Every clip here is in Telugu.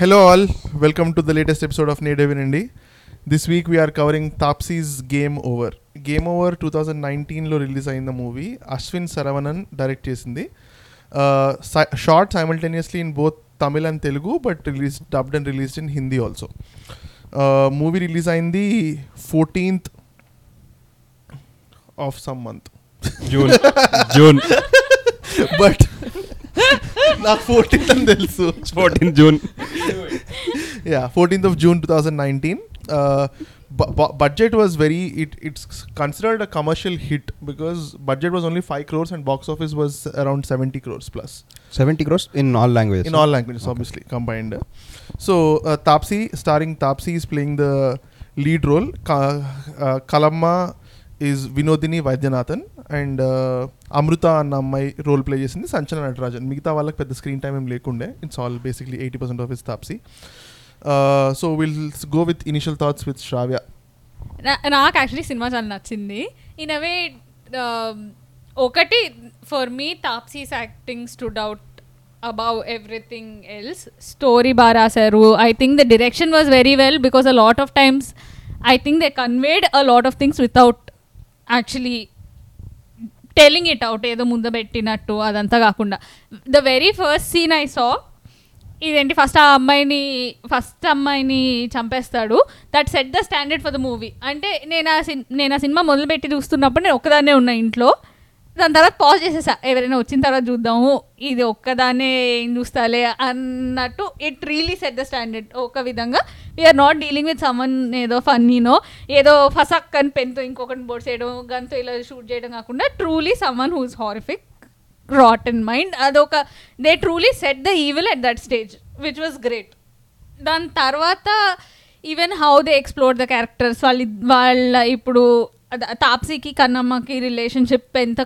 Hello, all. Welcome to the latest episode of Native in Indy. This week we are covering Tapsi's Game Over. Game Over 2019 లో రిలీజ్ అయిన మూవీ అశ్విన్ సరవణన్ డైరెక్ట్ చేసింది shot simultaneously in both Tamil and Telugu but release dubbed and released in Hindi also movie release అయింది fourteenth of some month June June but నాకు ఫోర్టీన్త్ అని తెలుసు fourteen June yeah 14th of june 2019 uh, bu- bu- budget was very it, it's considered a commercial hit because budget was only 5 crores and box office was around 70 crores plus seventy crores in all language in all languages obviously combined so uh, tapsi starring tapsi is playing the lead role Ka- uh, kalamma is Vinodhini Vaidyanathan and Amritha అన్న అమ్మాయి రోల్ ప్లే చేసింది సంచలన నటరాజన్. మిగతా వాళ్ళకి పెద్ద స్క్రీన్ టైం ఏం లేకుండే. It's all basically eighty percent of is Taapsee so will go with initial thoughts with Shravya నాకు యాక్చువల్లీ సినిమా చాలా నచ్చింది. ఇన్ అవే ఒకటి for me Taapsee's acting stood out above everything else story బాగా రాశారు. I think the direction was very well because a lot of times I think they conveyed a lot of things without actually telling it out ఏదో ముందు పెట్టినట్టు అదంతా కాకుండా. The very first scene I saw ఇదేంటి ఫస్ట్ ఆ అమ్మాయిని ఫస్ట్ అమ్మాయిని చంపేస్తాడు. That set the standard for the movie అంటే నేను ఆ సిన్ నేను ఆ సినిమా మొదలుపెట్టి చూస్తున్నప్పుడు నేను ఒక్కదాన్నే ఉన్నా ఇంట్లో. దాని తర్వాత పాజ్ చేసేసా. ఎవరైనా వచ్చిన తర్వాత చూద్దాము ఇది ఒక్కదాన్నే ఏం చూస్తాలే అన్నట్టు it really set the standard ఒక విధంగా we're not dealing with someone ఏదో ఫన్నీనో ఏదో ఫసక్ అని పెన్తో ఇంకొకటి బోర్డ్ చేయడం గన్తో ఇలా షూట్ చేయడం కాకుండా truly someone who's horrific rot in mind అదొక they truly set the evil at that stage which was great దాని తర్వాత even how they explore the characters వాళ్ళ వాళ్ళ ఇప్పుడు తాప్సీకి కన్నమ్మకి రిలేషన్షిప్ ఎంత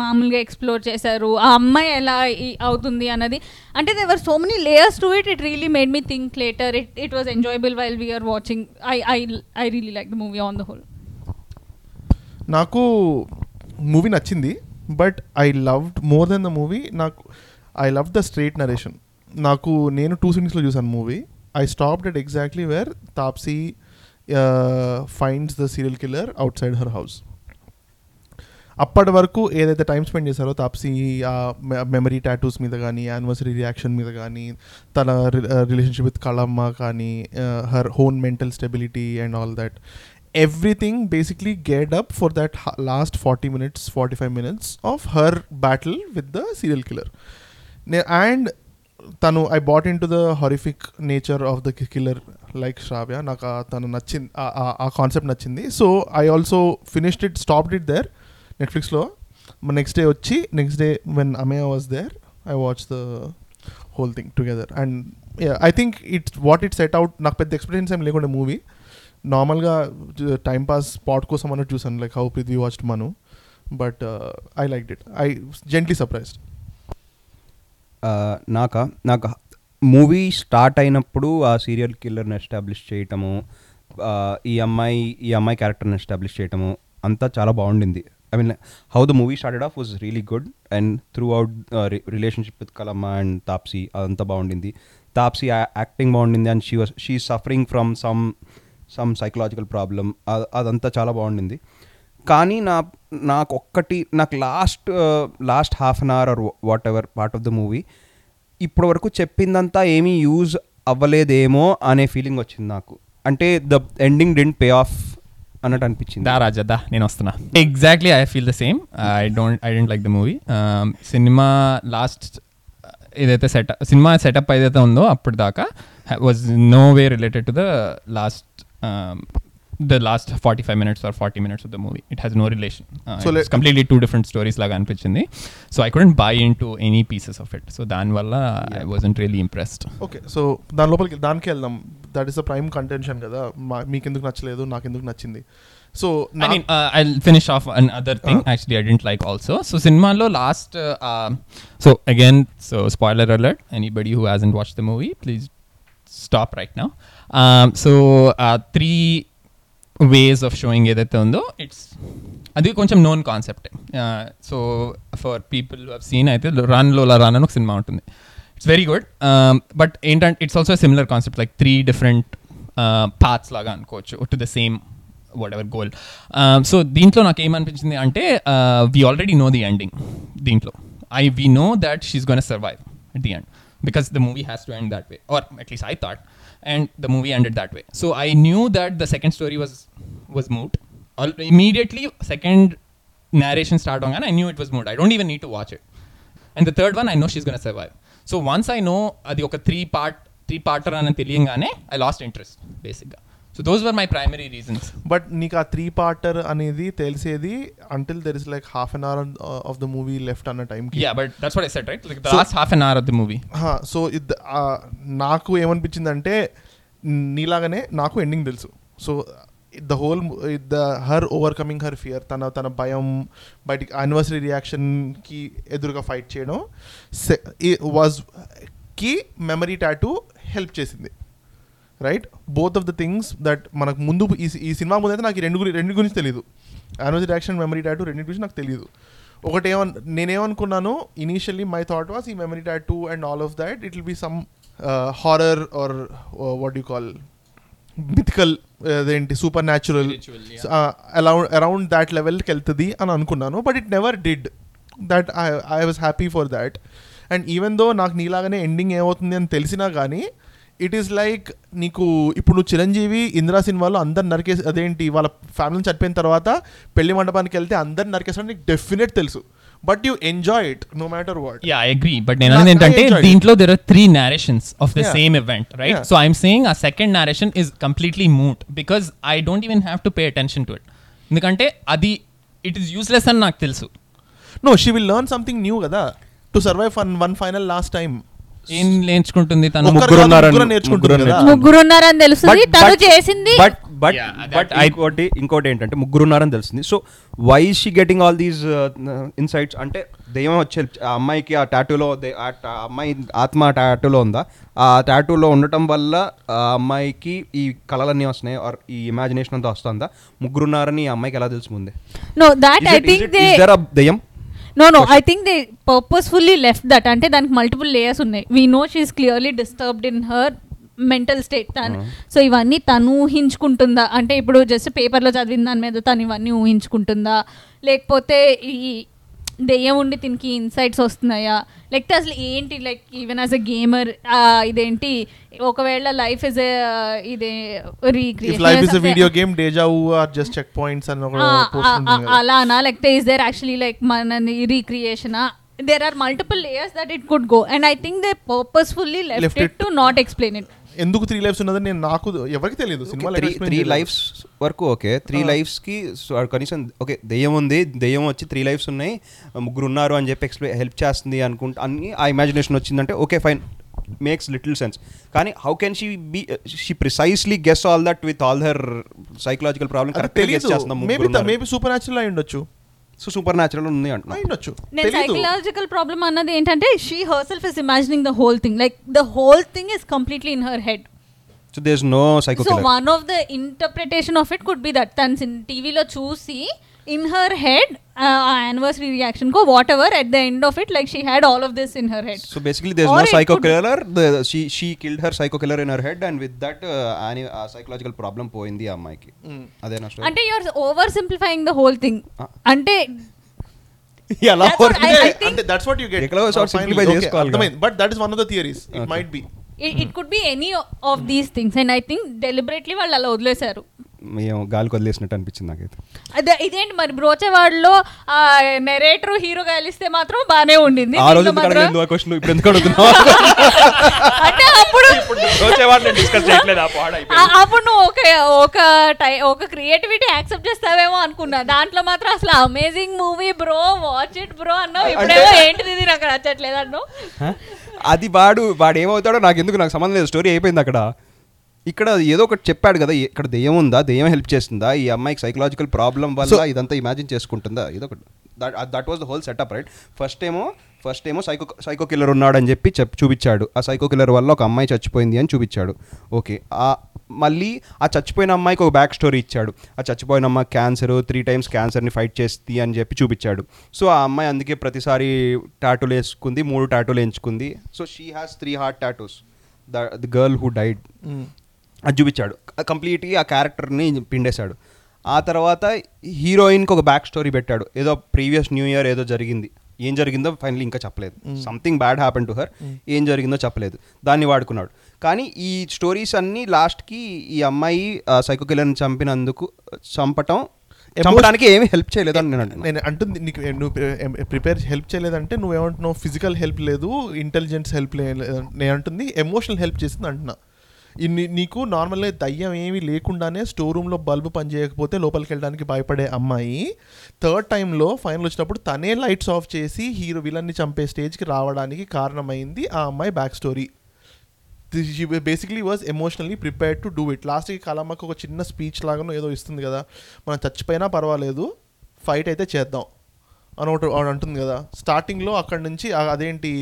మామూలుగా ఎక్స్ప్లోర్ చేశారు? ఆ అమ్మాయి ఎలా అవుతుంది అన్నది. అంటే there were so many layers to it it really made me think later it it was enjoyable while we're watching I I I really like the movie on the whole నాకు మూవీ నచ్చింది but I loved more than the movie నాకు I love the straight narration నాకు నేను టూ సిటీస్లో చూసాను movie I stopped at exactly where Taapsee finds the serial killer outside her house అప్పటి వరకు ఏదైతే టైం స్పెండ్ చేశారో తాప్సీ ఆ మెమరీ టాటూస్ మీద కానీ యానివర్సరీ రియాక్షన్ మీద కానీ తన రిలేషన్షిప్ విత్ కళమ్మ కానీ her own mental stability and all that everything basically గేడ్ up for that last forty minutes forty five minutes of her battle with the serial killer and తను I bought into the horrific nature of the killer like Shravya నాకు తను నచ్చింది ఆ- కాన్సెప్ట్ నచ్చింది. So I also finished it stopped it there నెట్ఫ్లిక్స్లో నెక్స్ట్ డే వచ్చి నెక్స్ట్ డే వెన్ అమే was there I watch the whole thing together and I think it's what it set out నాకు పెద్ద ఎక్స్పీరియన్స్ ఏం లేకుండా మూవీ నార్మల్గా టైం పాస్ స్పాట్ కోసం అన్నట్టు చూసాను like how Preethi watched Manu but I like did I gently surprised నాక నాకు. మూవీ స్టార్ట్ అయినప్పుడు ఆ సీరియల్ కిల్లర్ని ఎస్టాబ్లిష్ చేయటము ఈ అమ్మాయి ఈ అమ్మాయి క్యారెక్టర్ని ఎస్టాబ్లిష్ చేయటము అంతా చాలా బాగుండింది. I mean how the movie started off was really good and throughout relationship with Kalamma and Taapsee అదంతా బాగుండింది. తాప్సీ యాక్టింగ్ బాగుండింది and she was she suffering from some some psychological problem. అదంతా చాలా బాగుండింది. కానీ నా నాకు ఒక్కటి నాకు last last half an hour or whatever part of the movie ఇప్పటి వరకు చెప్పిందంతా ఏమీ యూజ్ అవ్వలేదేమో అనే ఫీలింగ్ వచ్చింది నాకు. అంటే the ending didn't pay off అన్నట్టు అనిపించింది. దా రాజా దా నేను వస్తున్నా. Exactly I feel the same I don't I don't like the movie cinema last ఏదైతే సెట్ సినిమా సెటప్ ఏదైతే ఉందో అప్పటిదాకా దాకా was no way related to the last the last forty five minutes or forty minutes of the movie it has no relation So let- completely two different stories లాగా అనిపించింది so I couldn't buy into any pieces of it so దానివల్ల I wasn't really impressed okay so దాని లోపలికి దానికి వెళ్దాం that is the prime contention కదా మీకెందుకు నచ్చలేదు నాకెందుకు నచ్చింది so I mean, uh, I'll finish off another thing. Uh. Actually, I didn't like also. So, Cinema last. Uh, uh, so again, so spoiler alert. Anybody who hasn't watched the movie, please stop right now. Ways of showing ఏదైతే ఉందో ఇట్స్ అది కొంచెం known concept so for people have seen అయితే రన్ లోలా రన్ అని ఒక సినిమా ఉంటుంది. ఇట్స్ వెరీ గుడ్ బట్ ఏంటంటే it's also similar concept like three different paths లాగా అనుకోవచ్చు to the same whatever goal so దీంట్లో నాకు ఏమనిపించింది అంటే we already know the ending దీంట్లో. I we know that she's gonna survive at the end because the movie has to end that way. Or at least i thought. and the movie ended that way so i knew that the second story was was moot Al- immediately second narration start on and i knew it was moot i don't even need to watch it and the third one i know she's going to survive so once i know అది ఒక త్రీ పార్ట్ త్రీ పార్టర్ అని తెలియంగానే ఐ లాస్ట్ ఇంట్రెస్ట్ బేసిక్గా So those were my primary reasons but నీకు ఆ త్రీ పార్టర్ అనేది తెలిసేది until there is like half an hour of the movie left అన్న టైంకి yeah but that's what I said right like the So- last half an hour of the movie so నాకు ఏమనిపించిందంటే నీలాగానే నాకు ఎండింగ్ తెలుసు. So the whole the her overcoming her fear తన తన భయం బయటికి యానివర్సరీ రియాక్షన్కి ఎదురుగా ఫైట్ చేయడం వాజ్కి మెమరీ టాటూ హెల్ప్ చేసింది. Right both of the things that మనకు ముందు ఈ ఈ సినిమా ముందు అయితే నాకు రెండు గురి- రెండు గురించి తెలియదు యానివర్సరీ రియాక్షన్ మెమరీ టాటూ రెండు గురించి నాకు తెలియదు ఒకటి ఏమన్ నేనేమనుకున్నాను ఇనీషియల్లీ మై థాట్ వాస్ ఈ memory tattoo and all of that it will be some horror or what you call mythical అదేంటి supernatural. Around around that లెవెల్కి వెళ్తుంది అని అనుకున్నాను. But it never did that I I was happy for that and even though నాకు నీలాగానే ఎండింగ్ ఏమవుతుంది అని తెలిసినా కానీ ఇట్ ఈస్ లైక్ నీకు ఇప్పుడు నువ్వు చిరంజీవి ఇందిరా సినిమాలో అందరు నరికేసి అదేంటి వాళ్ళ ఫ్యామిలీని చనిపోయిన తర్వాత పెళ్ళి మండపానికి వెళ్తే అందరు నరికేసాడు నీకు డెఫినెట్ తెలుసు. But you enjoy it no matter what yeah I agree but నేను అనేది ఏంటంటే. దీంట్లో there are three narrations of the. Same event right. So I'm saying ఆ second narration is completely moot because I don't even have to pay attention to it ఎందుకంటే అది ఇట్ ఈస్ యూస్లెస్ అని నాకు తెలుసు. No she will learn something new కదా. To survive one one final last time ఏం నేర్చుకుంటుంది తను? ముగ్గురు ముగ్గురు ఉన్నారని తెలుస్తుంది తను చేసింది. బట్ బట్ బట్ ఇంకోటి ఇంకోటి ఏంటంటే ముగ్గురు ఉన్నారని తెలుస్తుంది. So why she getting all these insights అంటే దెయ్యం వచ్చే ఆ అమ్మాయికి ఆ టాటూలో ఆ అమ్మాయి ఆత్మ టాటూలో ఉందా? ఆ టాటూలో ఉండటం వల్ల ఆ అమ్మాయికి ఈ కళలన్నీ వస్తున్నాయి ఆర్ ఈ ఇమాజినేషన్ అంతా వస్తుందా? ముగ్గురు ఉన్నారని ఈ అమ్మాయికి ఎలా తెలుసు ముందే? No that I think they దెయ్యం? No no I think they purposefully left that అంటే దానికి మల్టిపుల్ లేయర్స్ ఉన్నాయి. We know she's clearly disturbed in her mental state తను సో ఇవన్నీ తను ఊహించుకుంటుందా? అంటే ఇప్పుడు జస్ట్ పేపర్లో చదివిన దాని మీద తను ఇవన్నీ ఊహించుకుంటుందా? లేకపోతే ఈ దెయ్యం ఉండి దీనికి ఇన్సైట్స్ వస్తున్నాయా? లేకపోతే అసలు ఏంటి like even as a gamer ఇదేంటి? ఒకవేళ లైఫ్ ఇస్ ఇదే video game deja are just checkpoints అని. అలానా? లేకపోతే ఇస్ దేర్ యాక్చువల్లీ లైక్ మన recreation there are multiple layers that it could go and I think they purposefully Left left it it to not explain it ఎందుకు త్రీ లైఫ్స్ ఉన్నదని నేను నాకు ఎవరికి తెలియదు. సినిమా త్రీ త్రీ లైఫ్స్ వరకు ఓకే త్రీ లైఫ్స్కి సో కనీసం ఓకే దెయ్యం ఉంది దెయ్యం వచ్చి త్రీ లైఫ్స్ ఉన్నాయి ముగ్గురు ఉన్నారు అని చెప్పి ఎక్స్ప్లెయిన్ హెల్ప్ చేస్తుంది అనుకుంటా అన్ని ఆ ఇమాజినేషన్ వచ్చిందంటే okay fine makes little sense కానీ how can she be she precisely guess all that with all her psychological problem correct guess తెలియదు చేస్తున్నాం మేబీ మేబీ సూపర్ న్యాచురల్ అయి ఉండొచ్చు. సో సూపర్ న్యాచురల్ ఉంది అయి అంటున్నా. ఉండొచ్చు నేను సైకలాజికల్ ప్రాబ్లమ్ అన్నది ఏంటంటే she herself is imagining the whole thing like the whole thing is completely in her head so there is no psycho so one of the interpretation of it could be that తను టీవీలో చూసి in her head anniversary reaction co whatever at the end of it like she had all of this in her head so basically there Or no it psycho could- killer she she killed her psycho killer in her head and with that psychological problem పోయింది ఆ అమ్మాయికి. అదేనా story? అంటే you're oversimplifying the whole thing. అంటే ఎలా అంటే దట్స్ వాట్ యు గెట్ ఎక్కడో simplify చేసుకోవాలి. But that is one of the theories it might be it could be any of these things and I think deliberately వాళ్ళు అలా వదిలేశారు. మేము గాలికి వదిలేసినట్టు అనిపించింది నాకైతే. అదే ఇదేంటి మరి బ్రోచేవాడలో నెరేటర్ హీరో కలిస్తే మాత్రం బానే ఉండింది. ఆ రోజు క్వశ్చన్ ఇప్పుడు ఎందుకు అడుగుతున్నావు? అంటే అప్పుడు డిస్కస్ చేయట్లేదు ఆ పాడ ఆ- అప్పుడు నువ్వు ఒక ఒక టై ఒక క్రియేటివిటీ యాక్సెప్ట్ చేస్తావేమో అనుకున్నా. దాంట్లో మాత్రం అసలు amazing movie bro watch it bro అన్నావు. ఇప్పుడేమో ఏంటిది ఇది నాకు నచ్చట్లేదు అన్నావు. అది వాడు వాడు ఏమవుతాడో నాకు ఎందుకు నాకు సంబంధం లేదు. స్టోరీ అయిపోయింది అక్కడ. ఇక్కడ ఏదో ఒకటి చెప్పాడు కదా ఇక్కడ దెయ్యం ఉందా దెయ్యం హెల్ప్ చేస్తుందా ఈ అమ్మాయికి సైకలాజికల్ ప్రాబ్లం వల్ల ఇదంతా ఇమాజిన్ చేసుకుంటుందా? ఏదో ఒకటి. That that was the whole setup right first ఏమో ఫస్ట్ ఏమో సైకో సైకో కిల్లర్ ఉన్నాడు అని చెప్పి చెప్ చూపించాడు. ఆ సైకో కిల్లర్ వల్ల ఒక అమ్మాయి చచ్చిపోయింది అని చూపించాడు. ఓకే ఆ మళ్ళీ ఆ చచ్చిపోయిన అమ్మాయికి ఒక బ్యాక్ స్టోరీ ఇచ్చాడు. ఆ చచ్చిపోయిన అమ్మాయి క్యాన్సర్ త్రీ టైమ్స్ క్యాన్సర్ని ఫైట్ చేస్తుంది అని చెప్పి చూపించాడు. సో ఆ అమ్మాయి అందుకే ప్రతిసారి టాటూలు వేసుకుంది మూడు టాటూలు ఎంచుకుంది so she has three heart tattoos the the girl who died అది చూపించాడు. కంప్లీట్గా ఆ క్యారెక్టర్ని పిండేశాడు. ఆ తర్వాత హీరోయిన్కి ఒక బ్యాక్ స్టోరీ పెట్టాడు. ఏదో ప్రీవియస్ న్యూ ఇయర్ ఏదో జరిగింది. ఏం జరిగిందో ఫైనలీ ఇంకా చెప్పలేదు. Something bad happen to her. ఏం జరిగిందో చెప్పలేదు. దాన్ని వాడుకున్నాడు. కానీ ఈ స్టోరీస్ అన్నీ లాస్ట్కి ఈ అమ్మాయి సైకో కిల్లర్ని చంపినందుకు చంపటం చంపడానికి ఏమీ హెల్ప్ చేయలేదు అని నేను నేను అంటుంది నీకు నువ్వు ప్రిపేర్ హెల్ప్ చేయలేదంటే నువ్వేమంటున్నావు? ఫిజికల్ హెల్ప్ లేదు ఇంటెలిజెన్స్ హెల్ప్ లేదు నేను అంటుంది ఎమోషనల్ హెల్ప్ చేసింది అంటున్నా. నీకు నార్మల్గా దయ్యం ఏమీ లేకుండానే స్టోర్ రూమ్లో బల్బు పనిచేయకపోతే లోపలికి వెళ్ళడానికి భయపడే అమ్మాయి. థర్డ్ టైంలో ఫైనల్ వచ్చినప్పుడు తనే లైట్స్ ఆఫ్ చేసి హీరో విలన్ని చంపే స్టేజ్కి రావడానికి కారణమైంది ఆ అమ్మాయి back story. Basically was emotionally prepared to do it లాస్ట్కి కలమ్మకు ఒక చిన్న స్పీచ్ లాగానో ఏదో ఇస్తుంది కదా. మనం చచ్చిపోయినా పర్వాలేదు. ఫైట్ అయితే చేద్దాం. అని ఒకటి ఆవిడ అంటుంది కదా. స్టార్టింగ్లో అక్కడ నుంచి అదేంటి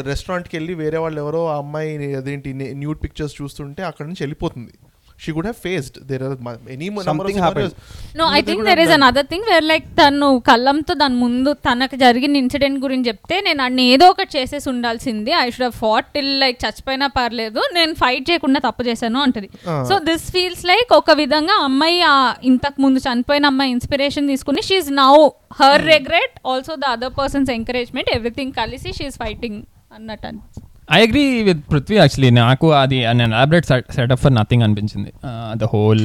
రెస్టారెంట్కి వెళ్ళి వేరే వాళ్ళు ఎవరో ఆ అమ్మాయి అదేంటి న్యూడ్ పిక్చర్స్ చూస్తుంటే అక్కడ నుంచి వెళ్ళిపోతుంది. She could have faced there are any Something happened. No I think there is another thing where like తను కళ్ళంతో దాని ముందు తనకు జరిగిన ఇన్సిడెంట్ గురించి చెప్తే నేను అన్ని ఏదో ఒకటి చేసేసి ఉండాల్సింది. I should fought till like చచ్చిపోయినా పర్లేదు. నేను ఫైట్ చేయకుండా తప్పు చేశాను అంటది. సో దిస్ ఫీల్స్ లైక్ ఒక విధంగా అమ్మాయి ఆ ఇంతకు ముందు చనిపోయిన అమ్మాయి ఇన్స్పిరేషన్ తీసుకుని she's now her regret also the other persons encouragement everything కలిసి షీఈ్ ఫైటింగ్ అన్నట్టు అనిపిస్తుంది. I agree with Prithvi actually నాకు అది నేను ఎలాబరేట్ సెటప్ ఫర్ నథింగ్ అనిపించింది. ద హోల్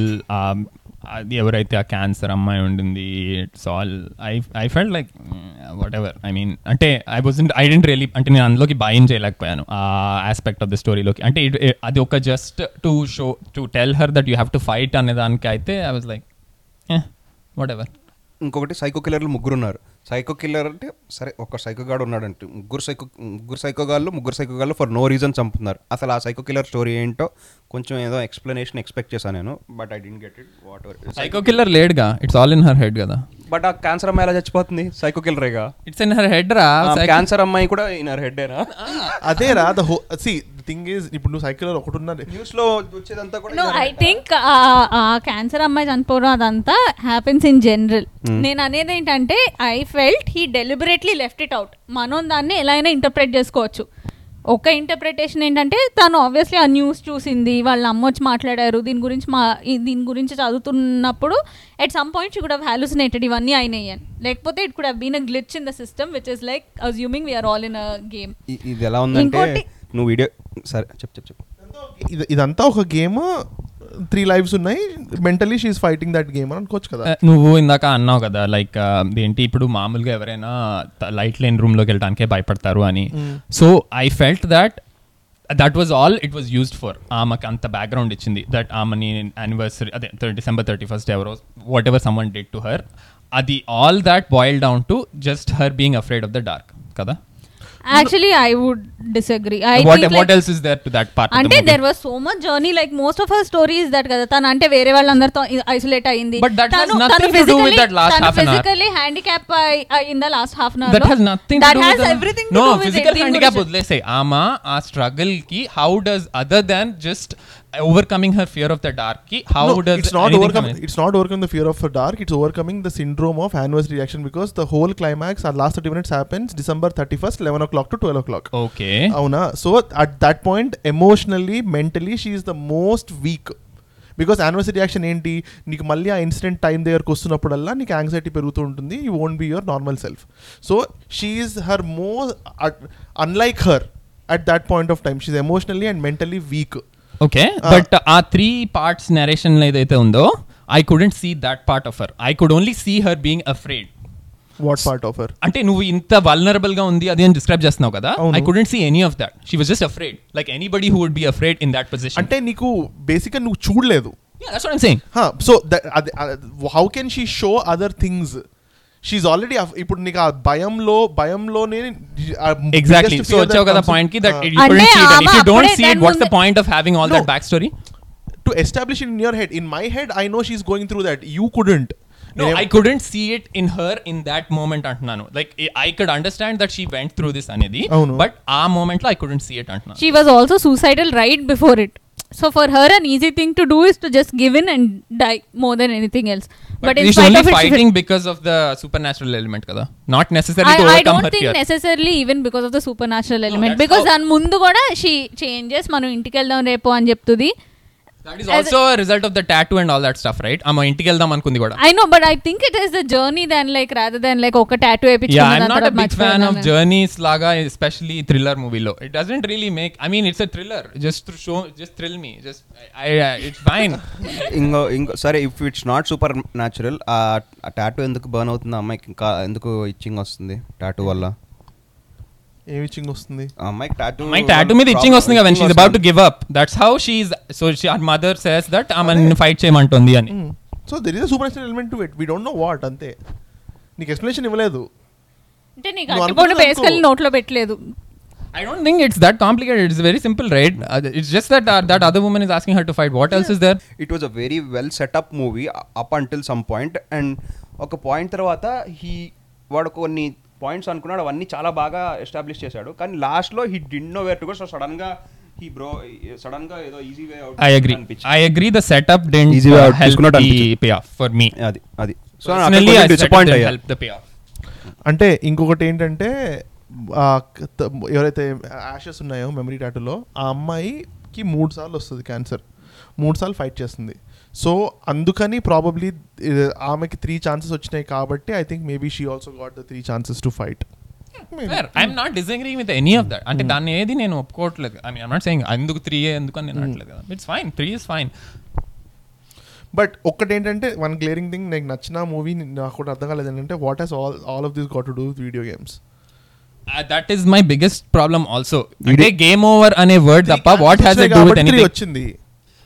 అది ఎవరైతే ఆ క్యాన్సర్ అమ్మాయి ఉండింది it's all I I felt like whatever I mean అంటే I was I didn't really అంటే నేను అందులోకి భయం చేయలేకపోయాను ఆ ఆస్పెక్ట్ ఆఫ్ ద స్టోరీలోకి అంటే అది ఒక just to show to tell her that you have to fight అనే దానికి అయితే I was like whatever ఇంకొకటి సైకో కిల్లర్లు ముగ్గురు ఉన్నారు సైకో కిల్లర్ అంటే సరే ఒక సైకో గాడు ఉన్నాడంటే. ముగ్గురు సైకో ముగ్గురు సైకో ముగ్గురు సైకో ఫర్ నో రీజన్ చంపుతున్నారు. అసలు ఆ సైకో కిల్లర్ స్టోరీ ఏంటో కొంచెం ఏదో ఎక్స్ప్లెనేషన్ ఎక్స్పెక్ట్ చేశాను నేను but I didn't get it what psycho killer లేడుగా it's all in her head కదా. బట్ ఆ క్యాన్సర్ అమ్మాయి ఎలా చచ్చిపోతుంది? సైకో కిల్లరేగా ఇట్స్ ఇన్ హర్ హెడ్ రా. క్యాన్సర్ అమ్మాయి కూడా ఇన్ హర్ హెడ్డేనా అదే రా ద హో సి థింగ్ ఈజ్ ఇప్పుడు నువ్వు సైకిల్ ఒకటి ఉన్న న్యూస్లో వచ్చేదంతా కూడా నో ఐ థింక్ క్యాన్సర్ అమ్మాయి చనిపోవడం అదంతా హ్యాపెన్స్ ఇన్ జనరల్ నేను అనేది ఏంటంటే I felt he deliberately left it out మనం దాన్ని ఎలా అయినా ఇంటర్ప్రెట్ చేసుకోవచ్చు. ఒక ఇంటర్ప్రిటేషన్ ఏంటంటే తను ఆబ్వియస్లీ ఆ న్యూస్ చూసింది వాళ్ళ అమ్మ వచ్చి మాట్లాడారు దీని గురించి మా దీని గురించి చదువుతున్నప్పుడు at some point she could have hallucinated ఇవన్నీ అయినాయి అని లేకపోతే it could been a glitch in the system which is like assuming we're all in a game ఇది ఎలా ఉందంటే నువ్వు వీడియో సరే చెప్పు చెప్పు చెప్పు. ఇది- ఇదంతా ఒక గేమ్ త్రీ లైవ్స్ ఉన్నాయి. Mentally she's fighting that game అని అనుకోవచ్చు కదా. Uh, నువ్వు ఇందాక అన్నావు కదా లైక్ ఏంటి ఇప్పుడు మామూలుగా ఎవరైనా లైట్ లేని రూమ్లోకి వెళ్ళడానికి భయపడతారు అని. So I felt that that was all it was used for ఆమెకి అంత బ్యాక్గ్రౌండ్ ఇచ్చింది. దట్ ఆమెని యానివర్సరీ అదే డిసెంబర్ థర్టీ ఫస్ట్ ఎవరో whatever someone dead to her అది all that boil down to just her being afraid of the dark కదా? Actually I would disagree I what what else is there to that part అంటే there was so much journey like most of her stories that కదా తను అంటే వేరే వాళ్ళందరితో ఐసోలేట్ అయింది But that has nothing to do with that last half an hour. Physically handicap in the last half an hour that has nothing that has everything no physical handicap వదిలేసే ఆమె ఆ స్ట్రగుల్ కి how does other than just her fear of the డార్క్కి how No, does it's not overcome. It's not overcome the fear of the dark. It's overcoming the syndrome of anniversary reaction because the whole climax, our last 30 minutes happens December 31st, 11 o'clock to 12 o'clock. Okay అవునా? So at that point emotionally mentally she is the most weak because anniversary reaction ఏంటి? నీకు మళ్ళీ ఆ ఇన్సిడెంట్ టైం దగ్గరకు వస్తున్నప్పుడల్లా నీకు యాంగ్జైటీ పెరుగుతూ ఉంటుంది. You won't be your normal self so she is her more unlike her at that point of time she's emotionally and mentally weak okay but ఆ త్రీ పార్ట్స్ నరేషన్ ఏదైతే ఉందో I couldn't see that part of her I could only see her being afraid what part of her అంటే నువ్వు ఇంత వల్నరబుల్గా ఉంది అది అని డిస్క్రైబ్ చేస్తున్నావు కదా. I couldn't see any of that she was just afraid like anybody who would be afraid in that position అంటే నీకు బేసిక్గా నువ్వు చూడలేదు. So how can she show other things she's already ఇప్పుడు నీకు ఆ భయంలో భయంలోనే ఎగ్జాక్ట్లీ సో వచ్చావు కదా పాయింట్కి దట్ యూ అంటే కుడెంట్ సీ దట్ ఆమె ఇఫ్ యూ డోంట్ అప్పుడే సీ ఇట్ దాని వాట్స్ ద ముందే- point of having all No. That back story to establish in your head in my head I know she's going through that you couldn't No, I couldn't see it in her in that moment అంటున్నాను. Like I could understand that she went through this అనేది అవును. బట్ ఆ moment లో ఐ couldn't see it అంటున్నాను. She was also suicidal right before it so for her an easy thing to do is to just give in and die more then anything else But but in spite of it fighting because of the supernatural element కదా to I overcome don't her think fear necessarily even because of the supernatural element that's because how- దాని ముందు కూడా షీ చేంజెస్ మనం ఇంటికి వెళ్దాం రేపు అని చెప్తుంది that is As also a result of the tattoo and all that stuff right ఆమె ఇంటికి వెళ్దాం అనుకుంది కూడా I know but I think it is the journey than like rather than like ఒక tattoo yeah i'm not a big fan of journeys laga especially thriller movie lo it doesn't really make i mean it's a thriller just to show just thrill me just i, I it's fine ఇంకో ఇంకో సరే if it's not supernatural ఆ టాటూ ఎందుకు బర్న్ అవుతుంది అమ్మాయికి ఇంకా ఎందుకు ఇచ్చింగ్ వస్తుంది టాటూ వల్ల ఏం ఇచ్చింగ్ వస్తుంది అమ్మాయికి టాటూ my tattoo మీద itching వస్తుంది కదా when she's about to give up that's how she's so she, her mother says that ఆమె ఫైట్ చేయమంటుంది అని so there is supernatural element to it we don't know what అంతే నీకు ఎక్స్ప్లెనేషన్ ఇవ్వలేదు అంటే నీకు వేసుకెళ్ళి అనుకో. నోట్లో పెట్టలేదు I don't think it's that complicated. It's very simple, right? Uh, it's just that uh, that other woman is asking her to fight. What else is there? It was a very well setup movie up until some point and ఒక పాయింట్ తర్వాత హీ వాడు కొన్ని పాయింట్స్ అనుకున్నాడు అవన్నీ చాలా బాగా ఎస్టాబ్లిష్ చేశాడు కానీ లాస్ట్లో he didn't know where to go so సడన్గా హీ బ్రో సడన్గా ఏదో easy way out I agree. I agree. The setup didn't Easy way uh, out help తీసుకున్నట్టు the అనిపించింది. payoff for me. అది అది సో డిసప్పాయింట్ అయ్యా help the payoff. అంటే ఇంకొకటి ఏంటంటే ఎవరైతే యాషెస్ ఉన్నాయో మెమరీ టాటూలో ఆ అమ్మాయికి మూడు సార్లు వస్తుంది క్యాన్సర్ మూడు సార్లు ఫైట్ చేస్తుంది సో అందుకని ప్రాబబ్లీ ఆమెకి త్రీ ఛాన్సెస్ వచ్చినాయి కాబట్టి I think maybe she also got the three chances to fight. I'm not disagreeing with any of that. అంటే దాన్ని ఏది నేను ఒప్పుకోవట్లేదు. ఐ మీన్ నాట్ సెయింగ్ అందుకు త్రీ ఎందుకు అని నేను అనట్లేదు కదా. It's fine three is fine but ఒక్కటి ఏంటంటే వన్ క్లియరింగ్ థింగ్ నాకు నచ్చిన మూవీ నాకు కూడా అర్థం కాలేదు ఏంటంటే what he's all all of this got to do with video games that is my biggest problem also అంటే గేమ్ ఓవర్ అనే వర్డ్ తప్ప what has it do with anything వచ్చింది.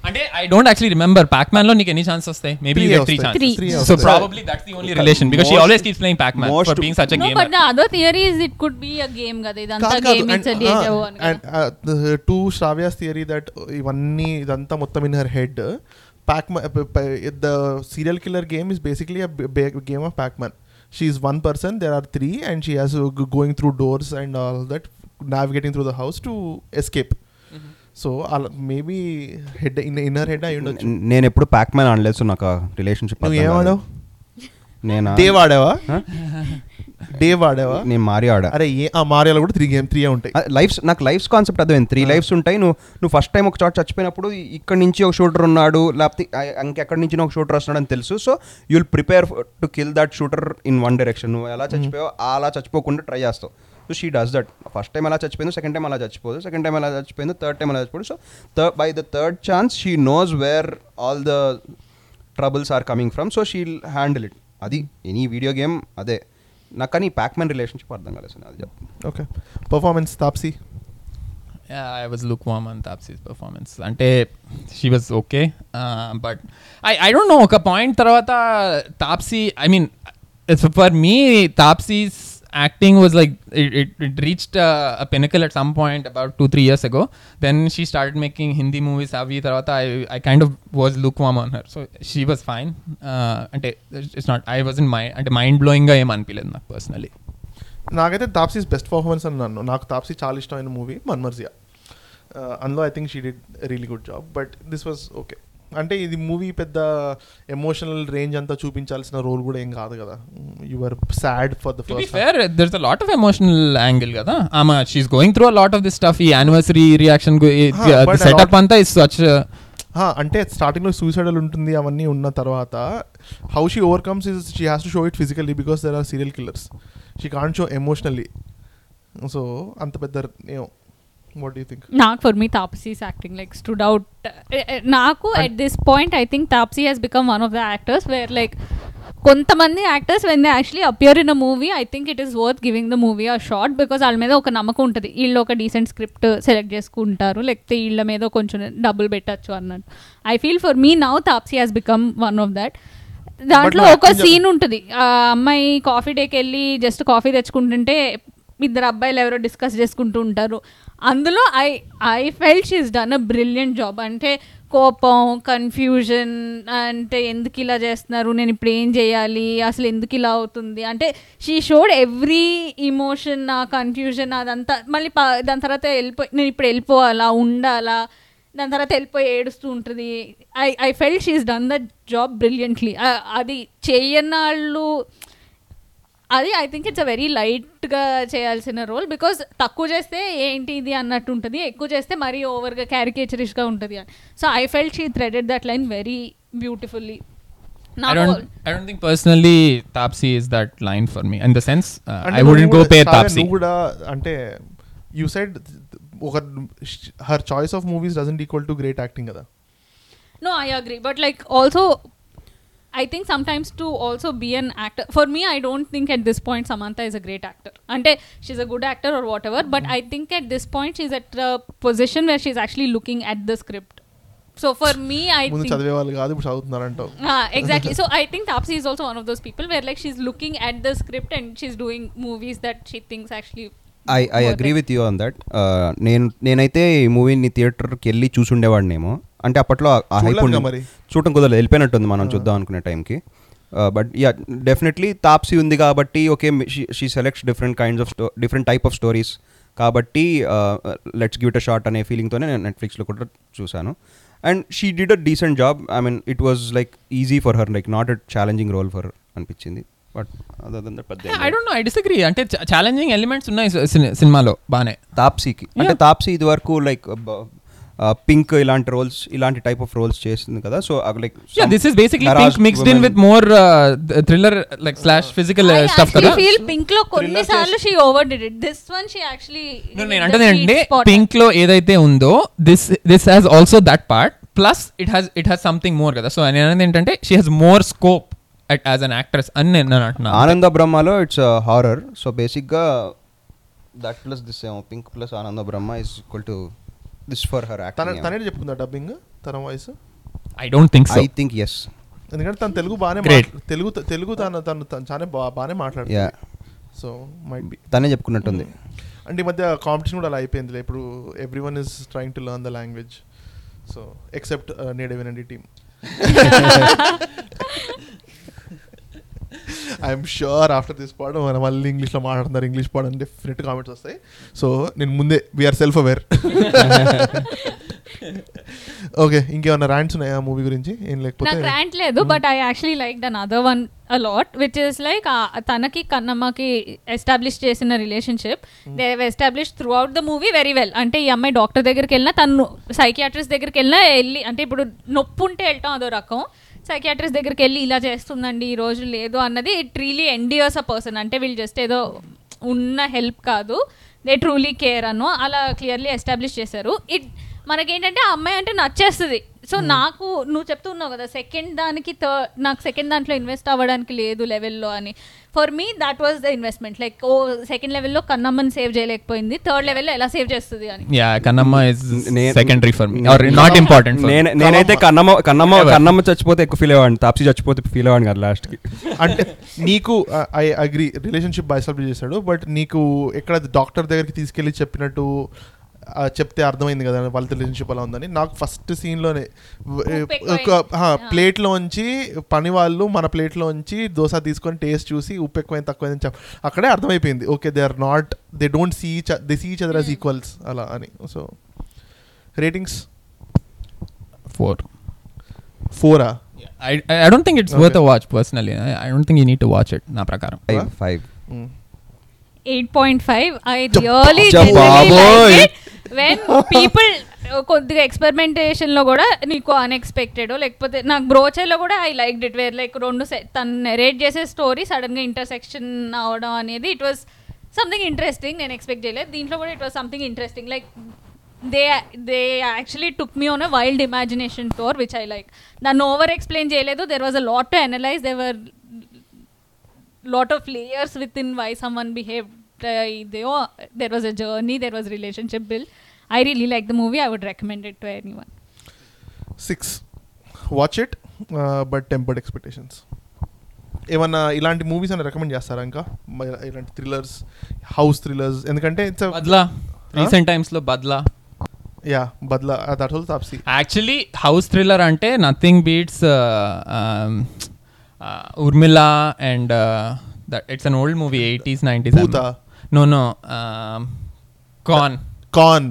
అంటే ఐ డోంట్ యాక్చువల్లీ రిమెంబర్ పాక్ మ్యాన్లో నీకు ఎన్ని ఛాన్స్ వస్తాయి మేబీ Three యూ త్రీ వస్తాయి. Chances Three. Three సో వస్తాయి. Probably that's the only relation because she Most- always keeps playing Pac-Man most- for being such a no game but the other theory is it could be a game కదా ఇదంతా గేమ్ ఇట్స్ డేజావు అని కదా. And to Shravya's theory that ఇవన్నీ ఇదంతా మొత్తం in her head Pac the serial killer game is basically game of Pac-Man she is one person there are three and she has going through doors and all that navigating through the house to escape so అలా maybe head in inner head అయి ఉండొచ్చు నేను ఎప్పుడు ప్యాక్ మ్యాన్ అనలేదు నాకు రిలేషన్షిప్ నువ్వు ఏం ఆడావు? నేను? డే వాడావా? డే వాడావా నేను మారి ఆడా. అరే ఏ ఆ మారియాలో కూడా త్రీ గేమ్ త్రీ ఉంటాయి. లైఫ్స్ నాకు లైఫ్స్ కాన్సెప్ట్ అర్థమైంది. త్రీ లైఫ్స్ ఉంటాయి. నువ్వు నువ్వు ఫస్ట్ టైం ఒక చోట చచ్చిపోయినప్పుడు ఇక్కడ నుంచి ఒక షూటర్ ఉన్నాడు లేకపోతే ఇంకెక్కడి నుంచి ఒక షూటర్ వస్తున్నాడు అని తెలుసు. So you will prepare to kill that shooter in one direction నువ్వు ఎలా చచ్చిపోయావు అలా చచ్చిపోకుండా ట్రై చేస్తావు. So she does that first time ఎలా చచ్చిపోయిందో సెకండ్ టైం అలా చచ్చిపోదు సెకండ్ టైం ఎలా చచ్చిపోయిందో థర్డ్ టైం అలా చచ్చిపోదు. So third by the third chance she knows where all the troubles are coming from so she'll handle it అది ఎనీ వీడియో గేమ్ అదే. నాకు కానీ ప్యాక్మెన్ రిలేషన్షిప్ అర్థం కాలేదు సార్ అది చెప్తాను okay performance Taapsee Yeah, I was lukewarm on Tapsi's performance. అంటే she was okay, uh, but I I don't know. ఒక పాయింట్ తర్వాత Taapsee I mean for me Taapsee's acting was like it, it, it reached uh, a pinnacle at some point about two three years ago then she started making hindi movies avi tarvata I, I kind of was lukewarm on her so she was fine uh, అంటే it's not I wasn't mind అంటే మైండ్ బ్లోయింగ్గా ఏం అనిపించలేదు నాకు పర్సనలీ నాకైతే తాప్సీస్ బెస్ట్ పర్ఫార్మెన్స్ అని నన్ను నాకు తాప్సీ చాలా ఇష్టమైన మూవీ మన్మర్జియా అందులో I think she did really good job but this was okay అంటే ఇది మూవీ పెద్ద ఎమోషనల్ రేంజ్ అంతా చూపించాల్సిన రోల్ కూడా ఏం కాదు కదా. Your sad for the first fair there's a lot of emotional angle కదా. ఆమె she's going through a lot of this stuff ఈ యానివర్సరీ రియాక్షన్ సెటప్ అంతా ఇస్ సచ్ అంటే స్టార్టింగ్లో సూసైడల్ ఉంటుంది అవన్నీ ఉన్న తర్వాత how she overcomes is she has to show it physically because there are serial killers she can't show emotionally so అంత పెద్ద వాట్ యూ థింక్ నాకు for me Taapsee's acting like stood out నాకు at this point I think Taapsee has become one of the actors where like కొంతమంది actors when they actually appear in a movie I think it is worth giving the movie a shot because వాళ్ళ మీద ఒక నమ్మకం ఉంటుంది. వీళ్ళు ఒక డీసెంట్ స్క్రిప్ట్ సెలెక్ట్ చేసుకుంటారు లేకపోతే వీళ్ళ మీద కొంచెం డబ్బులు పెట్టచ్చు అన్నట్టు. I feel for me now Taapsee has become one of that దాంట్లో ఒక సీన్ ఉంటుంది. ఆ అమ్మాయి కాఫీ డేకి వెళ్ళి జస్ట్ కాఫీ తెచ్చుకుంటుంటే ఇద్దరు అబ్బాయిలు ఎవరో డిస్కస్ చేసుకుంటూ ఉంటారు. అందులో I I felt she's done a brilliant job అంటే కోపం కన్ఫ్యూజన్ అంటే ఎందుకు ఇలా చేస్తున్నారు? నేను ఇప్పుడు ఏం చేయాలి? అసలు ఎందుకు ఇలా అవుతుంది? అంటే షీ షోడ్ ఎవ్రీ ఇమోషన్ నా కన్ఫ్యూజన్ అదంతా. మళ్ళీ దాని తర్వాత వెళ్ళిపోయి నేను ఇప్పుడు వెళ్ళిపోవాలా? ఉండాలా? దాని తర్వాత వెళ్ళిపోయి ఏడుస్తూ ఉంటుంది. I I felt she's done the job brilliantly అది చేయనాళ్ళు అది I think it's a very లైట్గా చేయాల్సిన రోల్ బికాస్ తక్కువ చేస్తే ఏంటి ఇది అన్నట్టు ఉంటుంది ఎక్కువ చేస్తే మరీ ఓవర్గా క్యారికేచరిష్గా ఉంటుంది అని so I felt she threaded that line very beautifully I don't. I don't think personally Tapsi is that line for me. In the sense, uh, అంటే I wouldn't go Shravya, Tapsi. అంటే యూ సైడ్ ఒక her choice of movies doesn't equal to great acting కదా No, I agree. But like also, I think sometimes to also be an actor. For me, I don't think at this point Samantha is a great actor. Ante she's a good actor or whatever. But I think at this point she's at a position where she's actually looking at the script. So for me, I ముందు think. చదివే వాళ్ళు కాదు ఇప్పుడు Ah, exactly. so I think Tapsi is also one of those people where like she's looking at the script and she's doing movies that she thinks actually. I I agree. With you on that నేను నేనైతే ఈ మూవీని థియేటర్కి వెళ్ళి చూసుండేవాడినేమో అంటే అప్పట్లో ఆ- హైప్ మరి. చూడటం కుదరలేదు. వెళ్ళిపోయినట్టుంది మనం చూద్దాం అనుకునే టైంకి. బట్ యా డెఫినెట్లీ తాప్సీ ఉంది కాబట్టి okay she selects different kinds of sto different type of stories కాబట్టి let's give it a shot అనే ఫీలింగ్తోనే నేను నెట్ఫ్లిక్స్లో కూడా చూశాను. And she did a decent job I mean it was like easy for her like not a challenging role for అనిపించింది. But other than that Yeah, I don't know. I disagree. అంటే ఛాలెంజింగ్ ఎలిమెంట్స్ ఉన్నాయి సినిమాలో బానే. తాప్సీకి అంటే తాప్సీ ఇది వరకు లైక్ పింక్ ఇలాంటి రోల్స్ ఇలాంటి టైప్ ఆఫ్ రోల్స్ చేస్తుంది కదా so like yeah this is basically Pink mixed in with more thriller like slash physical stuff కదా feel Pink లో కొన్నిసార్లు she overdid it. This one she actually. No, hit నేను అంటే. పింక్లో ఏదైతే ఉందో this this has also that part plus it has it has something more కదా సో నేను అనేది ఏంటంటే she has more scope as an actress అని నేను నేను అంటున్నాను ఆనంద బ్రహ్మలో ఇట్స్ హారర్ సో బేసిక్గా దట్ ప్లస్ దిస్ ఏమో Pink plus Anando Brahma is equal to this for her తన యాక్టింగ్ తనే చెప్పుకుందా డబ్బింగ్ తన voice I don't think so I think yes ఎందుకంటే తను తెలుగు బాగానే తెలుగు తెలుగు తను తను తను చాలా బాగానే యా మాట్లాడుతుంది సో మైట్ బి తనే చెప్పుకున్నట్టుంది. అంటే ఈ మధ్య కాంపిటీషన్ కూడా అలా అయిపోయింది ఇప్పుడు everyone is trying to learn the language so except native అండి team I'm sure after this pod మనం మళ్ళీ ఇంగ్లీష్లో మాట్లాడుతున్నారు ఇంగ్లీష్ పాడ్ అని డెఫినెట్ కామెంట్స్ వస్తాయి. సో నేను ముందే వీఆర్ సెల్ఫ్ అవేర్ ఓకే ఇంకేమన్నా ర్యాంట్స్ ఉన్నాయా మూవీ గురించి? ఏం లేకపోతే నాకు ర్యాంట్ లేదు but I actually like than other one a lot which is like తనకి కన్నమ్మకి ఎస్టాబ్లిష్ చేసిన relationship they establish throughout the movie very well అంటే ఈ అమ్మాయి డాక్టర్ దగ్గరికి వెళ్ళినా తను సైకియాట్రిస్ట్ దగ్గరికి వెళ్ళినా వెళ్ళి అంటే ఇప్పుడు నొప్పి ఉంటే వెళ్తాం అదో రకం. సైకియాట్రిస్ట్ దగ్గరికి వెళ్ళి ఇలా చేస్తుందండి ఈ రోజు లేదు అన్నది it really endears a person అంటే వీళ్ళు జస్ట్ ఏదో ఉన్న హెల్ప్ కాదు. దే ట్రూలీ కేర్ అను అలా క్లియర్లీ ఎస్టాబ్లిష్ చేశారు. ఇట్ మనకేంటంటే ఆ అమ్మాయి అంటే నచ్చేస్తుంది. సో నాకు నువ్వు చెప్తున్నావు కదా సెకండ్ దానికి థర్డ్ నాకు సెకండ్ దాంట్లో ఇన్వెస్ట్ అవ్వడానికి లేదు లెవెల్లో అని. For me that was the investment like oh second లెవెల్లో కన్నమ్మని సేవ్ చేయలేకపోయింది. థర్డ్ లెవెల్లో ఎలా సేవ్ చేస్తుంది అని. Yeah Kannamma is secondary for me or not important నేను నేనైతే కన్నమ్మ కన్నమ్మ. కన్నమ్మ చచ్చిపోతే ఎక్కువ ఫీల్ అయ్యాను తాప్సీ చచ్చిపోతే ఫీల్ అయ్యాను కదా లాస్ట్కి అంటే నీకు ఐ అగ్రి రిలేషన్షిప్ బాగా ఎస్టాబ్లిష్ చేశాడు బట్ నీకు ఎక్కడ డాక్టర్ దగ్గరికి తీసుకెళ్ళి చెప్పినట్టు చెప్తే అర్థమైంది కదా వాళ్ళ రిలేషన్షిప్ అలా ఉందని. నాకు ఫస్ట్ సీన్లోనే. ప్లేట్లోంచి పని వాళ్ళు మన ప్లేట్లోంచి దోశ తీసుకొని టేస్ట్ చూసి ఉప్పు ఎక్కువైంది తక్కువైంది చెప్ప అక్కడే అర్థమైపోయింది. Okay they are not they don't see they see each other as equals అలా అని. సో రేటింగ్స్ ఫోర్ ఫోరా I, I I don't think it's worth a watch personally. I, I don't think you need to watch it. నా ప్రకారం. Five five eight point five I చ- రియలీ చ బాబోయ్. వెన్ పీపుల్ కొద్దిగా ఎక్స్పెరిమెంటేషన్లో కూడా నీకు అన్ఎక్స్పెక్టెడ్ లేకపోతే నాకు బ్రోచర్లో కూడా I like it where like రెండు తను నెరేట్ చేసే స్టోరీ సడన్గా ఇంటర్సెక్షన్ అవడం అనేది ఇట్ వాస్ సంథింగ్ ఇంట్రెస్టింగ్ నేను ఎక్స్పెక్ట్ చేయలేదు. దీంట్లో కూడా it was something interesting like they they actually took me on a wild imagination tour which I like దాన్ని ఓవర్ ఎక్స్ప్లెయిన్ చేయలేదు. There was a lot to analyse they were of layers with in why someone behave they, oh, there was a journey there was relationship built. I really like the movie. I would recommend it to anyone. Six watch it but tempered expectations ఏమన్నా ఇలాంటి మూవీస్ అని రికమెండ్ చేస్తారా ఇంకా? ఇలాంటి థ్రిల్లర్స్ హౌస్ థ్రిల్లర్స్ ఎందుకంటే ఇట్స్ బద్లా. రీసెంట్ టైమ్స్లో Badla. Yeah Badla. That whole Taapsee actually house thriller అంటే nothing beats Urmila and that it's an old movie eighties nineties no no can can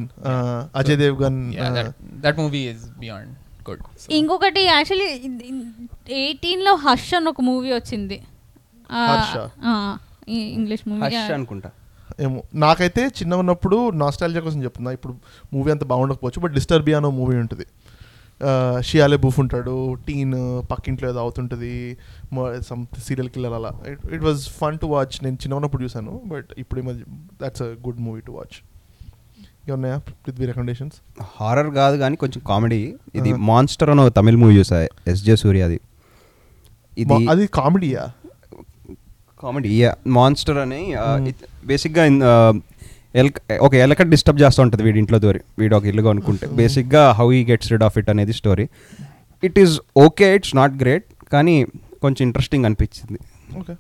Ajay Devgn Yeah, that, that movie is beyond good. So. ఇంకొకటి యాక్చువల్లీ ఎయిటీన్లో హర్ష్ అని ఒక మూవీ వచ్చింది హర్ష? ఇంగ్లీష్ మూవీ హర్ష్ అనుకుంటా ఏమో నాకైతే చిన్న ఉన్నప్పుడు నాస్టాలజీ కోసం చెప్తున్నా ఇప్పుడు మూవీ అంత బాగుండకపోవచ్చు బట్ డిస్టర్బీ అనో మూవీ ఉంటుంది షియాలే బూఫ్ ఉంటాడు టీన్ పక్కింట్లో ఏదో అవుతుంటుంది సమ్ సీరియల్ కిల్లర్ అలా. It was fun to watch నేను చిన్న ఉన్నప్పుడు చూసాను బట్ ఇప్పుడు that's a good movie to watch ఏమన్నాయా Prithvi recommendations horror కాదు కానీ కొంచెం కామెడీ ఇది Uh-huh. మాన్స్టర్ అని ఒక తమిళ మూవీ చూసా ఎస్జే సూర్యది ఇది అది కామెడీయా కామెడీ మాన్స్టర్ అని Hmm. బేసిక్గా ఎలక ఒక ఎలక డిస్టర్బ్ చేస్తూ ఉంటుంది వీడి ఇంట్లో దూరి వీడు ఒక ఇల్లుగా అనుకుంటే. బేసిక్గా హౌ ఈ గెట్స్ రిడ్ ఆఫ్ ఇట్ అనేది story. It is okay it's not great కానీ కొంచెం ఇంట్రెస్టింగ్ అనిపించింది. ఓకే.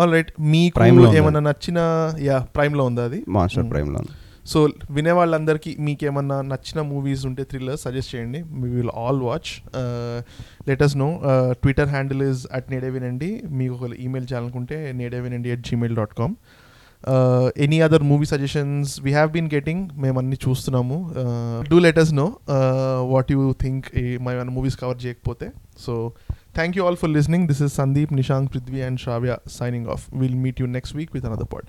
All right. మీకు Prime లో ఉందా? ఏమన్నా నచ్చిన యా ప్రైమ్లో ఉందా అది? Monster Hmm. ప్రైమ్లో సో వినే వాళ్ళందరికీ మీకు ఏమన్నా నచ్చిన మూవీస్ ఉంటే థ్రిల్లర్ సజెస్ట్ చేయండి. మీ will all watch let us know Twitter handle is at Nede Vinandi మీకు ఒక ఈమెయిల్ చేయాలనుకుంటే Nede Vinandi at Gmail dot com any other movie suggestions we have been getting మేము అన్ని చూస్తున్నాము do let us know what you think ఏమైనా మూవీస్ కవర్ చేయకపోతే so thank you all for listening this is Sandeep Nishank Prithvi and Shravya signing off will meet you next week with another pod